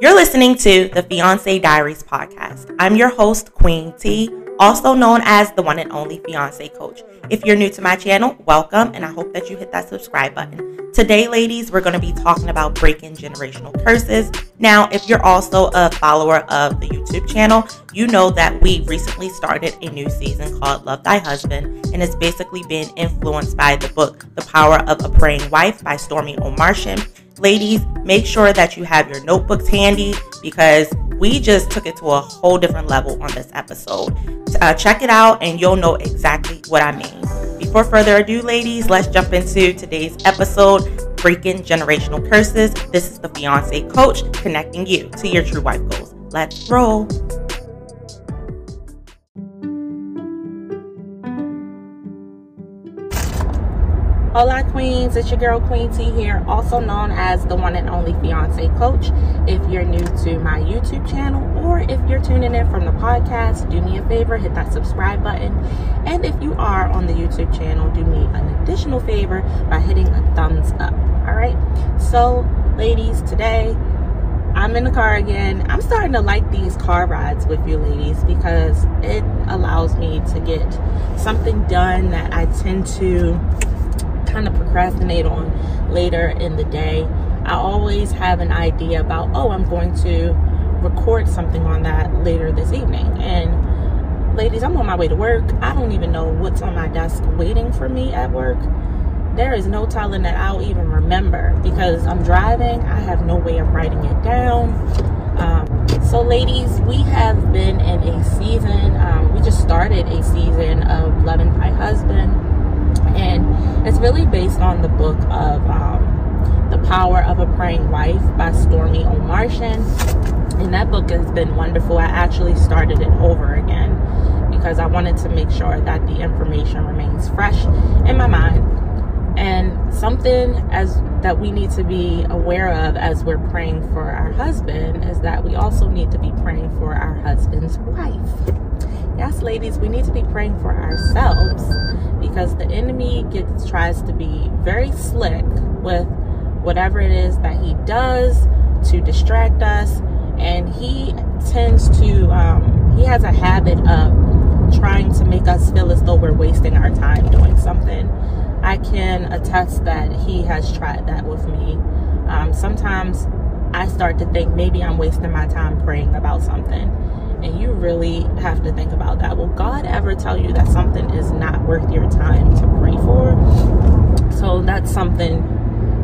You're listening to the Fiance Diaries podcast. I'm your host, Queen T, also known as the one and only fiance coach. If you're new to my channel, welcome, and I hope that you hit that subscribe button. Today, ladies, we're going to be talking about breaking generational curses. Now, if you're also a follower of the YouTube channel, you know that we recently started a new season called Love Thy Husband, and it's basically been influenced by the book The Power of a Praying Wife by Stormie Omartian. Ladies, make sure that you have your notebooks handy because we just took it to a whole different level on this episode. Uh, check it out and you'll know exactly what I mean. Before further ado, ladies, let's jump into today's episode Breaking Generational Curses. This is the Fiance Coach connecting you to your true wife goals. Let's roll. Hola Queens, it's your girl Queen T here, also known as the one and only fiance coach. If you're new to my YouTube channel or if you're tuning in from the podcast, do me a favor, hit that subscribe button. And if you are on the YouTube channel, do me an additional favor by hitting a thumbs up. All right. So, ladies, today I'm in the car again. I'm starting to like these car rides with you ladies because it allows me to get something done that I tend to kind of procrastinate on later in the day. I always have an idea about, oh, I'm going to record something on that later this evening. And ladies, I'm on my way to work. I don't even know what's on my desk waiting for me at work. There is no telling that I'll even remember because I'm driving. I have no way of writing it down. Um, so, ladies, we have been in a season, um, we just started a season of Loving My Husband and it's really based on the book of um, The Power of a Praying Wife by Stormie Omartian. And that book has been wonderful. I actually started it over again because I wanted to make sure that the information remains fresh in my mind. And something as that we need to be aware of as we're praying for our husband is that we also need to be praying for our husband's wife. Yes, ladies, we need to be praying for ourselves because the enemy gets tries to be very slick with whatever it is that he does to distract us. And he tends to um, he has a habit of trying to make us feel as though we're wasting our time doing something. I can attest that he has tried that with me. Um, sometimes i start to think maybe i'm wasting my time praying about something and you really have to think about that. Will God ever tell you that something is not worth your time to pray for? So that's something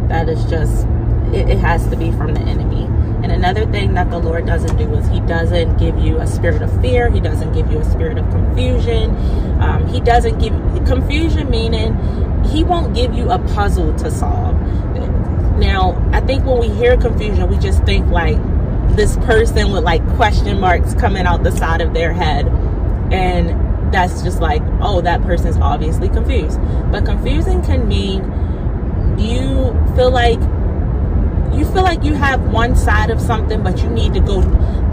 that is just, it, it has to be from the enemy. And another thing that the Lord doesn't do is He doesn't give you a spirit of fear. He doesn't give you a spirit of confusion. Um, he doesn't give confusion, meaning He won't give you a puzzle to solve. Now, I think when we hear confusion, we just think like this person with like question marks coming out the side of their head. And that's just like oh that person's obviously confused. But confusing can mean you feel like you feel like you have one side of something but you need to go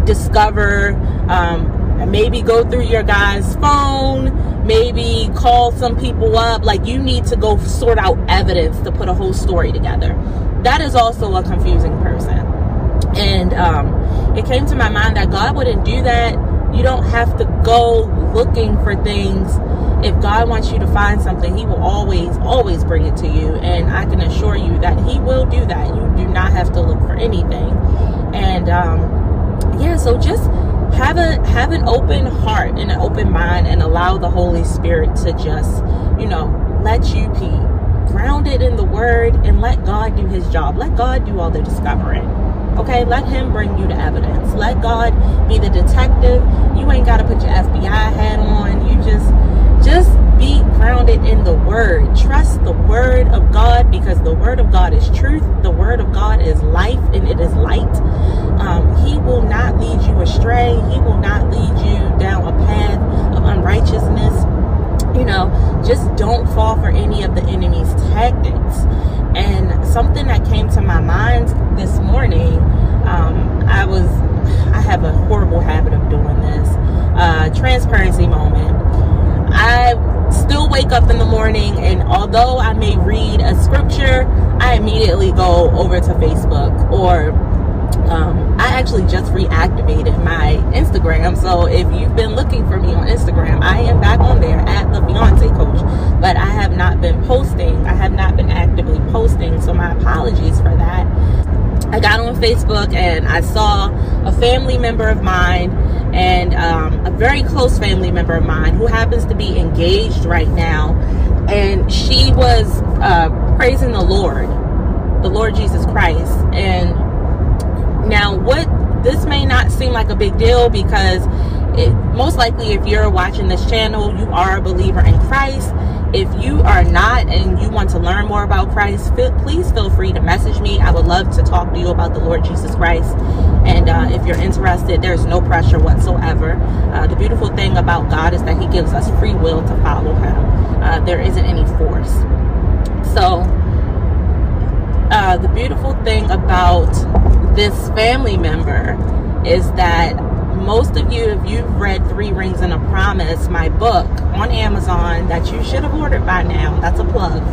discover um, maybe go through your guy's phone maybe call some people up. Like you need to go sort out evidence to put a whole story together. That is also a confusing person and um, it came to my mind that God wouldn't do that. You don't have to go looking for things. If God wants you to find something, He will always, always bring it to you. And I can assure you that He will do that. You do not have to look for anything. And um, yeah, so just have a have an open heart and an open mind, and allow the Holy Spirit to just, you know, let you be grounded in the Word, and let God do His job. Let God do all the discovering. Okay, let him bring you the evidence. Let God be the detective. You ain't got to put your FBI hat on. You just just be grounded in the word. Trust the word of God because the word of God is truth. The word of God is life and it is light. Um, he will not lead you astray. He will not lead you down a path of unrighteousness. You know, just don't fall for any of the enemy's tactics. And something that came to my mind this morning, um, I was, I have a horrible habit of doing this. Uh, transparency moment. I still wake up in the morning, and although I may read a scripture, I immediately go over to Facebook or um, I actually just reactivated my Instagram. So if you've been looking for me on Instagram, I am back on there at the fiance coach. But I have not been posting. I have not been actively posting. So my apologies for that. I got on Facebook and I saw a family member of mine and um, a very close family member of mine who happens to be engaged right now. And she was uh, praising the Lord, the Lord Jesus Christ. And now, what this may not seem like a big deal because it, most likely, if you're watching this channel, you are a believer in Christ. If you are not and you want to learn more about Christ, feel, please feel free to message me. I would love to talk to you about the Lord Jesus Christ. And uh, if you're interested, there's no pressure whatsoever. Uh, the beautiful thing about God is that He gives us free will to follow Him, uh, there isn't any force. So, uh, the beautiful thing about this family member is that most of you, if you've read Three Rings and a Promise, my book on Amazon that you should have ordered by now, that's a plug.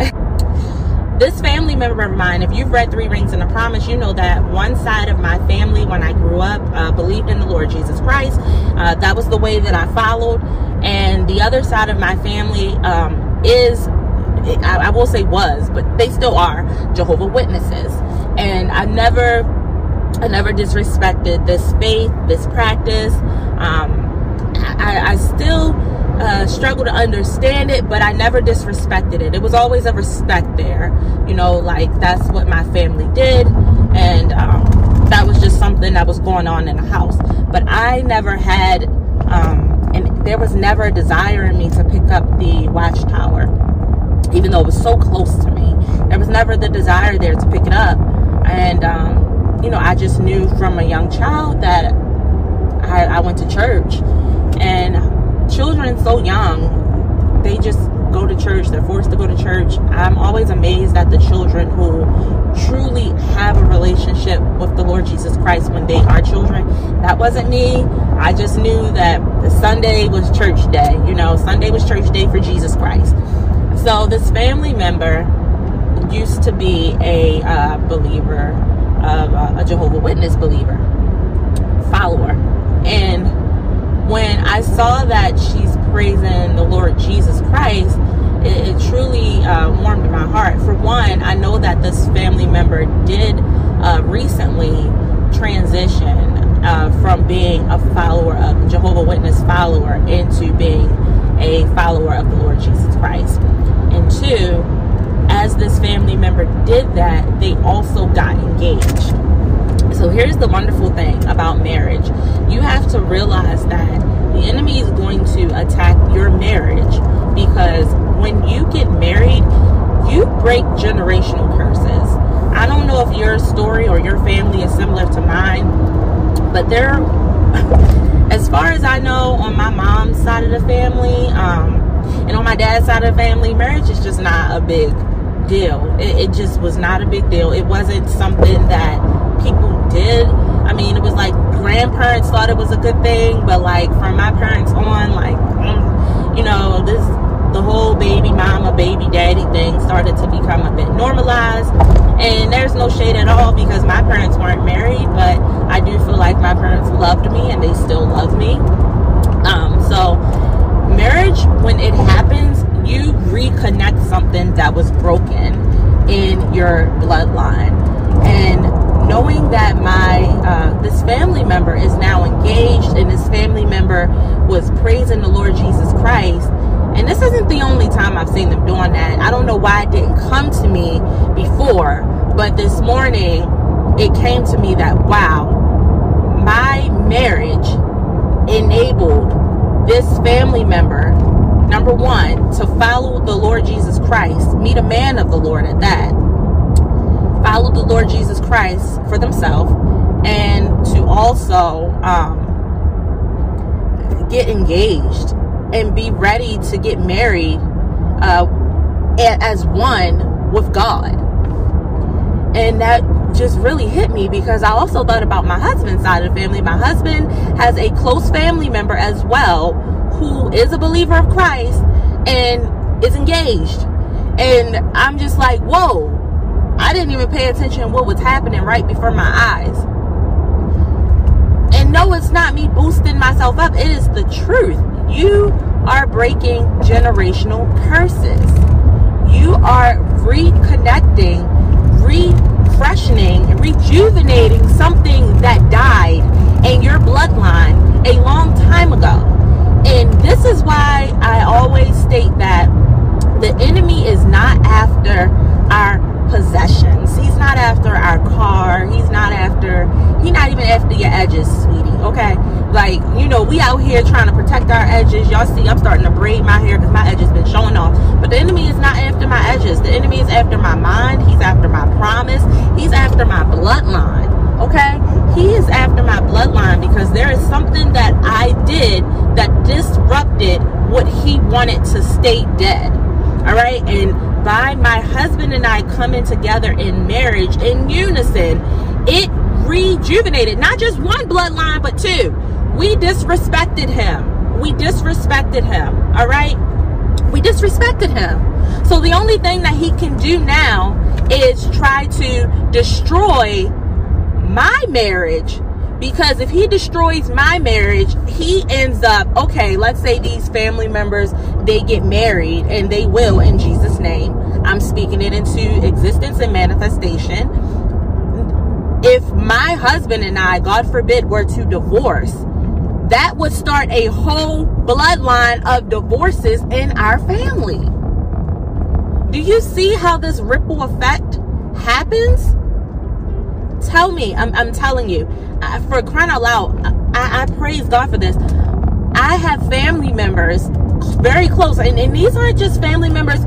this family member of mine, if you've read Three Rings and a Promise, you know that one side of my family, when I grew up, uh, believed in the Lord Jesus Christ. Uh, that was the way that I followed. And the other side of my family um, is I, I will say was, but they still are Jehovah Witnesses. And I never, I never disrespected this faith, this practice. Um, I, I still uh, struggle to understand it, but I never disrespected it. It was always a respect there. You know, like that's what my family did, and um, that was just something that was going on in the house. But I never had, um, and there was never a desire in me to pick up the watchtower even though it was so close to me. There was never the desire there to pick it up. And, um, you know, I just knew from a young child that I, I went to church. And children so young, they just go to church. They're forced to go to church. I'm always amazed at the children who truly have a relationship with the Lord Jesus Christ when they are children. That wasn't me. I just knew that Sunday was church day. You know, Sunday was church day for Jesus Christ. So this family member used to be a uh, believer, uh, a Jehovah Witness believer, follower, and when I saw that she's praising the Lord Jesus Christ, it, it truly uh, warmed my heart. For one, I know that this family member did uh, recently transition uh, from being a follower of Jehovah Witness follower into being a follower of the Lord Jesus Christ. And two, as this family member did that, they also got engaged. So here's the wonderful thing about marriage you have to realize that the enemy is going to attack your marriage because when you get married, you break generational curses. I don't know if your story or your family is similar to mine, but there, as far as I know, on my mom's side of the family, um, and on my dad's side of the family, marriage is just not a big deal. It, it just was not a big deal. It wasn't something that people did. I mean, it was like grandparents thought it was a good thing, but like from my parents on, like, mm, you know, this the whole baby mama, baby daddy thing started to become a bit normalized. And there's no shade at all because my parents weren't married, but I do feel like my parents loved me and they still love me. Um, so marriage, when it happens, you reconnect something that was broken in your bloodline. And knowing that my uh, this family member is now engaged and this family member was praising the Lord Jesus Christ. And this isn't the only time I've seen them doing that. I don't know why it didn't come to me before, but this morning it came to me that wow, my marriage enabled this family member, number one, to follow the Lord Jesus Christ, meet a man of the Lord at that, follow the Lord Jesus Christ for themselves, and to also um, get engaged and be ready to get married uh, as one with God. And that just really hit me because I also thought about my husband's side of the family. My husband has a close family member as well who is a believer of Christ and is engaged. And I'm just like, whoa, I didn't even pay attention to what was happening right before my eyes. And no, it's not me boosting myself up. It is the truth. You are breaking generational curses. You are reconnecting, refreshening, rejuvenating something that died in your bloodline a long time ago. And this is why I always state that the enemy is not after our possessions. He's not after our car. He's not after, he's not even after your edges, sweetie. Okay? Like, you know, we out here trying to protect our edges. Y'all see, I'm starting to braid my hair because my edges been showing off. But the enemy is not after my edges. The enemy is after my mind. He's after my promise. He's after my bloodline. Okay? He is after my bloodline because there is something that I did that disrupted what he wanted to stay dead. All right? And by my husband and I coming together in marriage in unison, it rejuvenated not just one bloodline, but two. We disrespected him. We disrespected him. All right? We disrespected him. So the only thing that he can do now is try to destroy my marriage because if he destroys my marriage he ends up okay let's say these family members they get married and they will in jesus name. I'm speaking it into existence and manifestation. If my husband and i god forbid were to divorce that would start a whole bloodline of divorces in our family. Do you see how this ripple effect happens tell me, I'm, I'm telling you, I, for crying out loud, I, I praise God for this. I have family members very close, and, and these aren't just family members,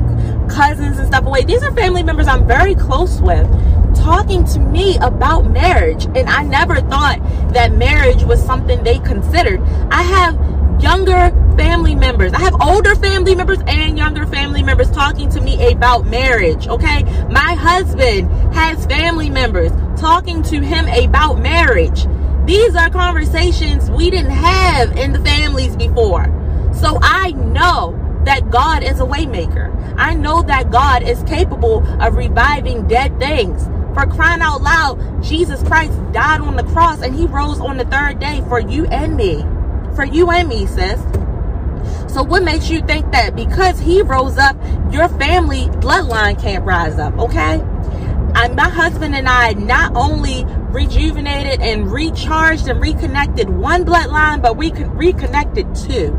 cousins and stuff away. These are family members I'm very close with talking to me about marriage. And I never thought that marriage was something they considered. I have younger family members. I have older family members and younger family members talking to me about marriage, okay? My husband has family members talking to him about marriage. These are conversations we didn't have in the families before. So I know that God is a waymaker. I know that God is capable of reviving dead things. For crying out loud, Jesus Christ died on the cross and he rose on the third day for you and me. For you and me, sis. So what makes you think that because he rose up, your family bloodline can't rise up, okay? And my husband and I not only rejuvenated and recharged and reconnected one bloodline, but we could reconnected two.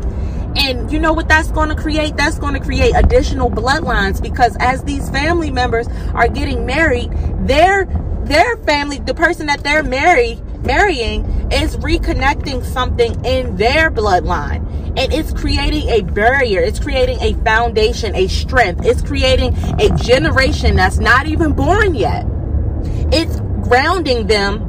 And you know what that's going to create? That's going to create additional bloodlines because as these family members are getting married, their their family, the person that they're married marrying is reconnecting something in their bloodline. And it's creating a barrier. It's creating a foundation, a strength. It's creating a generation that's not even born yet. It's grounding them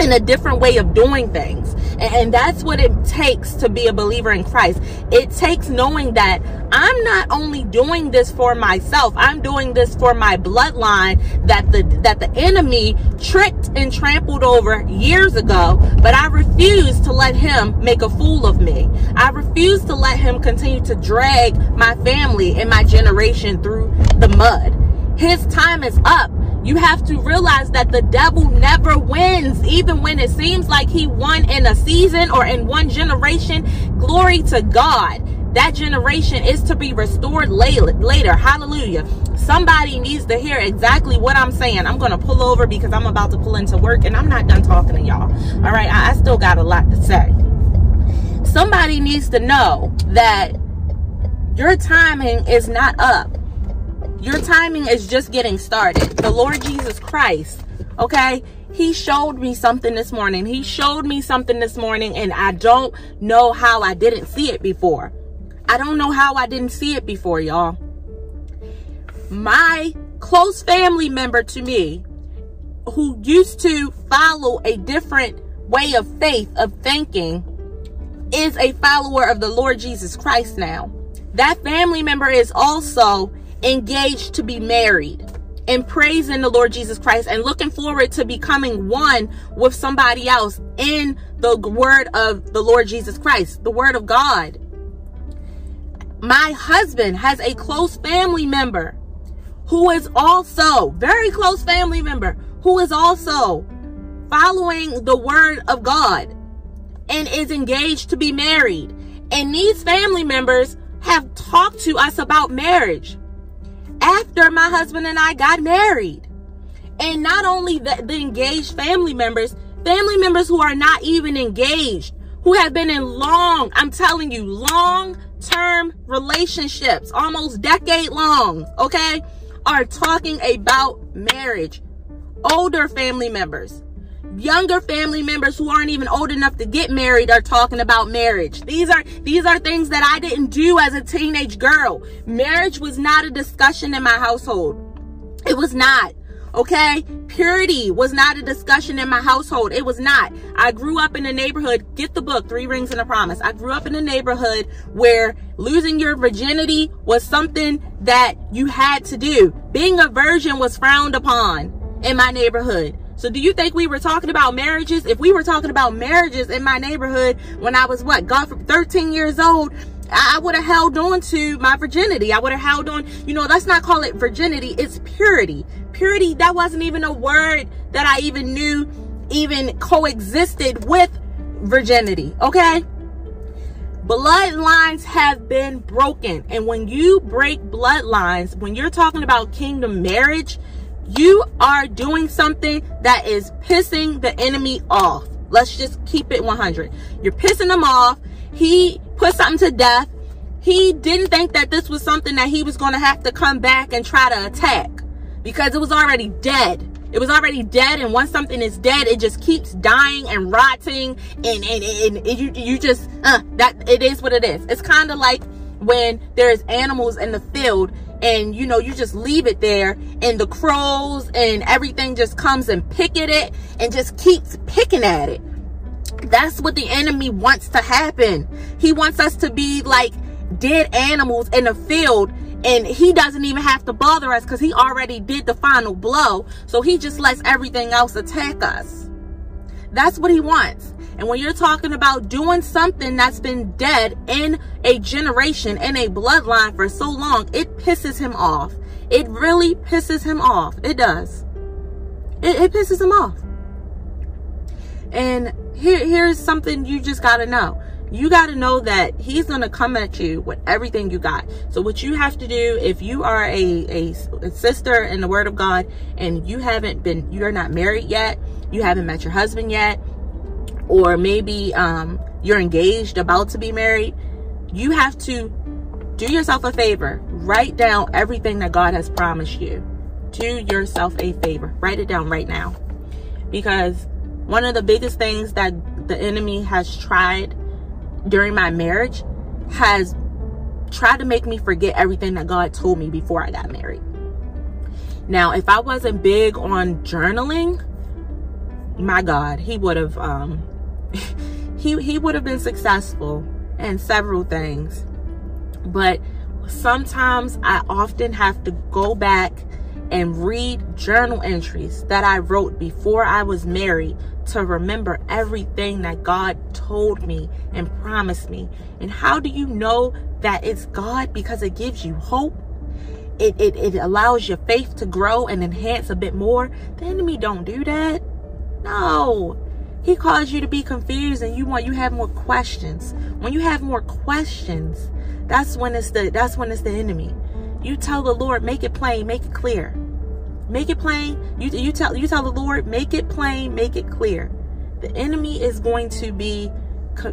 in a different way of doing things. And that's what it takes to be a believer in Christ. It takes knowing that I'm not only doing this for myself, I'm doing this for my bloodline that the that the enemy tricked and trampled over years ago, but I refuse to let him make a fool of me. I refuse to let him continue to drag my family and my generation through the mud. His time is up you have to realize that the devil never wins, even when it seems like he won in a season or in one generation. Glory to God. That generation is to be restored later. Hallelujah. Somebody needs to hear exactly what I'm saying. I'm going to pull over because I'm about to pull into work and I'm not done talking to y'all. All right. I still got a lot to say. Somebody needs to know that your timing is not up your timing is just getting started. The Lord Jesus Christ, okay? He showed me something this morning. He showed me something this morning, and I don't know how I didn't see it before. I don't know how I didn't see it before, y'all. My close family member to me, who used to follow a different way of faith, of thinking, is a follower of the Lord Jesus Christ now. That family member is also engaged to be married and praising the Lord Jesus Christ and looking forward to becoming one with somebody else in the word of the Lord Jesus Christ, the word of God. My husband has a close family member who is also, very close family member, who is also following the word of God. and is engaged to be married. And these family members have talked to us about marriage after my husband and I got married. And not only the, the engaged family members, family members who are not even engaged, who have been in long, I'm telling you, long term relationships, almost decade long, okay, are talking about marriage. Older family members, younger family members who aren't even old enough to get married are talking about marriage. These are these are things that I didn't do as a teenage girl. Marriage was not a discussion in my household. It was not. Okay? Purity was not a discussion in my household. It was not. I grew up in a neighborhood, get the book, Three Rings and a Promise. I grew up in a neighborhood where losing your virginity was something that you had to do. Being a virgin was frowned upon in my neighborhood. So do you think we were talking about marriages? If we were talking about marriages in my neighborhood when I was what, God, 13 years old, I would have held on to my virginity. I would have held on, you know, let's not call it virginity. It's purity. Purity, that wasn't even a word that I even knew even coexisted with virginity. Okay. Bloodlines have been broken. And when you break bloodlines, when you're talking about kingdom marriage, you are doing something that is pissing the enemy off. Let's just keep it 100. You're pissing him off. He put something to death. He didn't think that this was something that he was going to have to come back and try to attack because it was already dead. It was already dead, and once something is dead, it just keeps dying and rotting, and and, and, and you you just uh, that it is what it is. It's kind of like when there's animals in the field and you know you just leave it there and the crows and everything just comes and pick at it and just keeps picking at it. That's what the enemy wants to happen. He wants us to be like dead animals in a field and he doesn't even have to bother us because he already did the final blow. So he just lets everything else attack us. That's what he wants and when you're talking about doing something that's been dead in a generation, in a bloodline for so long, it pisses him off. It really pisses him off. It does. It, it pisses him off. And here, here's something you just got to know. You got to know that he's going to come at you with everything you got. So what you have to do, if you are a, a, a sister in the word of God and you haven't been, you're not married yet, you haven't met your husband yet, or maybe um, you're engaged, about to be married, you have to do yourself a favor. Write down everything that God has promised you. Do yourself a favor. Write it down right now. Because one of the biggest things that the enemy has tried during my marriage has tried to make me forget everything that God told me before I got married. Now, if I wasn't big on journaling, my God, he would have um, he he would have been successful in several things. But sometimes I often have to go back and read journal entries that I wrote before I was married to remember everything that God told me and promised me. And how do you know that it's God? Because it gives you hope. It, it, it allows your faith to grow and enhance a bit more. The enemy don't do that. No. He caused you to be confused and you want you have more questions. When you have more questions, that's when it's the that's when it's the enemy. You tell the Lord, make it plain, make it clear. Make it plain. You you tell you tell the Lord, make it plain, make it clear. The enemy is going to be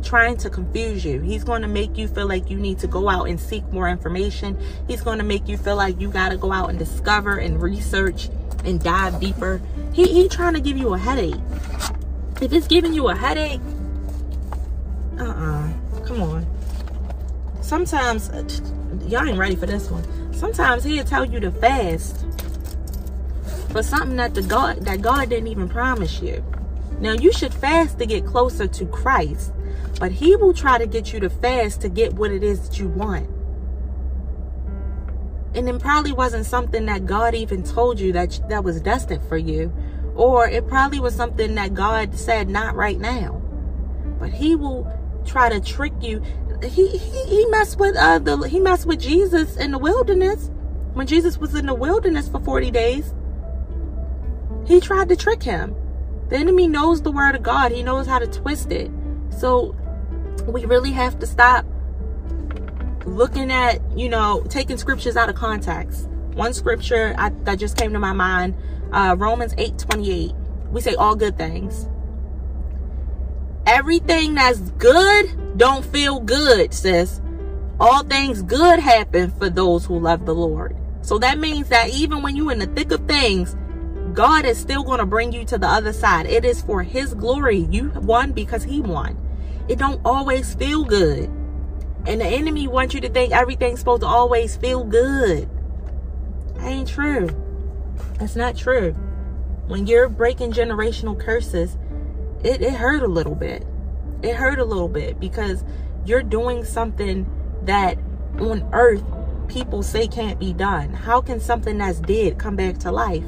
trying to confuse you. He's going to make you feel like you need to go out and seek more information. He's going to make you feel like you got to go out and discover and research and dive deeper. He he trying to give you a headache. If it's giving you a headache, uh-uh. Come on. Sometimes, uh, y'all ain't ready for this one. Sometimes he'll tell you to fast for something that the God that God didn't even promise you. Now you should fast to get closer to Christ, but he will try to get you to fast to get what it is that you want. And it probably wasn't something that God even told you that that was destined for you. Or it probably was something that God said, not right now. But he will try to trick you. He he, he messed with uh the he messed with Jesus in the wilderness. When Jesus was in the wilderness for 40 days, he tried to trick him. The enemy knows the word of God. He knows how to twist it. So we really have to stop looking at, you know, taking scriptures out of context. One scripture I, that just came to my mind, uh, Romans 8 28. We say all good things. Everything that's good don't feel good, sis. All things good happen for those who love the Lord. So that means that even when you're in the thick of things, God is still going to bring you to the other side. It is for his glory. You won because he won. It don't always feel good. And the enemy wants you to think everything's supposed to always feel good. That ain't true. That's not true. When you're breaking generational curses, it, it hurt a little bit. It hurt a little bit because you're doing something that on earth people say can't be done. How can something that's dead come back to life?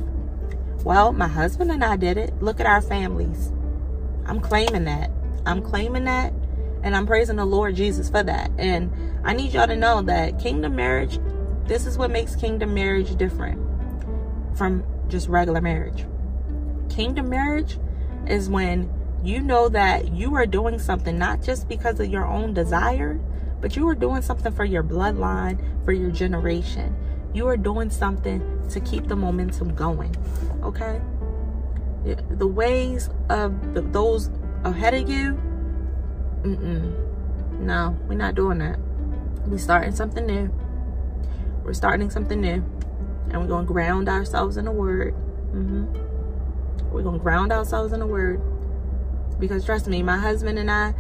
Well, my husband and I did it. Look at our families. I'm claiming that. I'm claiming that and I'm praising the Lord Jesus for that. And I need y'all to know that kingdom marriage, this is what makes kingdom marriage different from just regular marriage. Kingdom marriage is when you know that you are doing something not just because of your own desire, but you are doing something for your bloodline, for your generation. You are doing something to keep the momentum going. Okay? The ways of the, those ahead of you, mm-mm. No, we're not doing that. We're starting something new. We're starting something new. And we're going to ground ourselves in the word. Mm-hmm. We're going to ground ourselves in the word. Because trust me, my husband and I,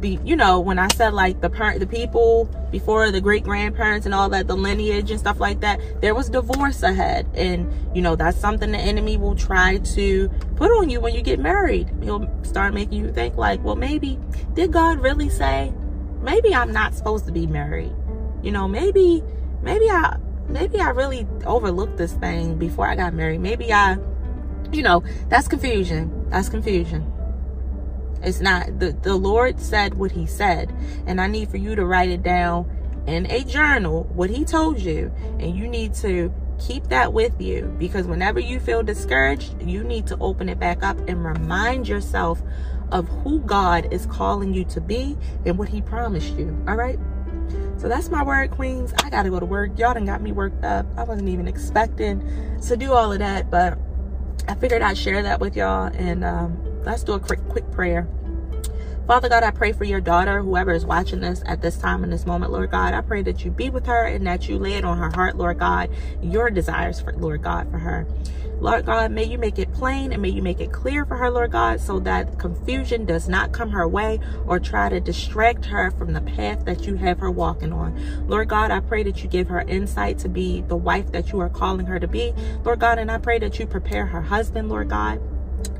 be you know when i said like the parent the people before the great grandparents and all that the lineage and stuff like that there was divorce ahead and you know that's something the enemy will try to put on you when you get married he'll start making you think like well maybe did god really say maybe i'm not supposed to be married you know maybe maybe i maybe i really overlooked this thing before i got married maybe i you know that's confusion that's confusion it's not the the Lord said what he said, and I need for you to write it down in a journal what he told you, and you need to keep that with you because whenever you feel discouraged, you need to open it back up and remind yourself of who God is calling you to be and what he promised you. All right? So that's my word, queens. I got to go to work. Y'all done got me worked up. I wasn't even expecting to do all of that, but I figured I'd share that with y'all and um, let's do a quick quick prayer Father God, I pray for your daughter, whoever is watching this at this time in this moment, Lord God. I pray that you be with her and that you lay it on her heart, Lord God, your desires for Lord God for her. Lord God, may you make it plain and may you make it clear for her, Lord God, so that confusion does not come her way or try to distract her from the path that you have her walking on. Lord God, I pray that you give her insight to be the wife that you are calling her to be, Lord God, and I pray that you prepare her husband, Lord God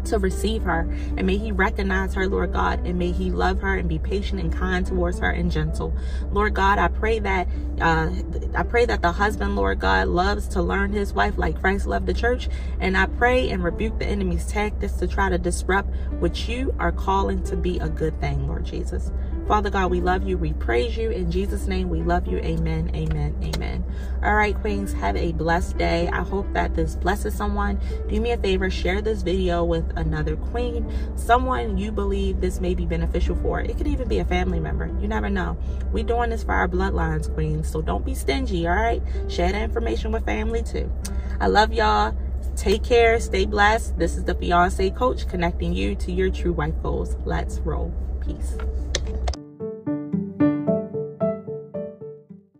to receive her. And may he recognize her, Lord God, and may he love her and be patient and kind towards her and gentle. Lord God, I pray that uh, I pray that the husband, Lord God, loves to learn his wife like Christ loved the church. And I pray and rebuke the enemy's tactics to try to disrupt what you are calling to be a good thing, Lord Jesus. Father God, we love you. We praise you. In Jesus' name, we love you. Amen. Amen. Amen. All right, Queens, have a blessed day. I hope that this blesses someone. Do me a favor, share this video with another queen, someone you believe this may be beneficial for. It could even be a family member. You never know. we doing this for our bloodlines, Queens. So don't be stingy, all right? Share the information with family too. I love y'all. Take care. Stay blessed. This is the Fiance Coach connecting you to your true wife goals. Let's roll. Peace.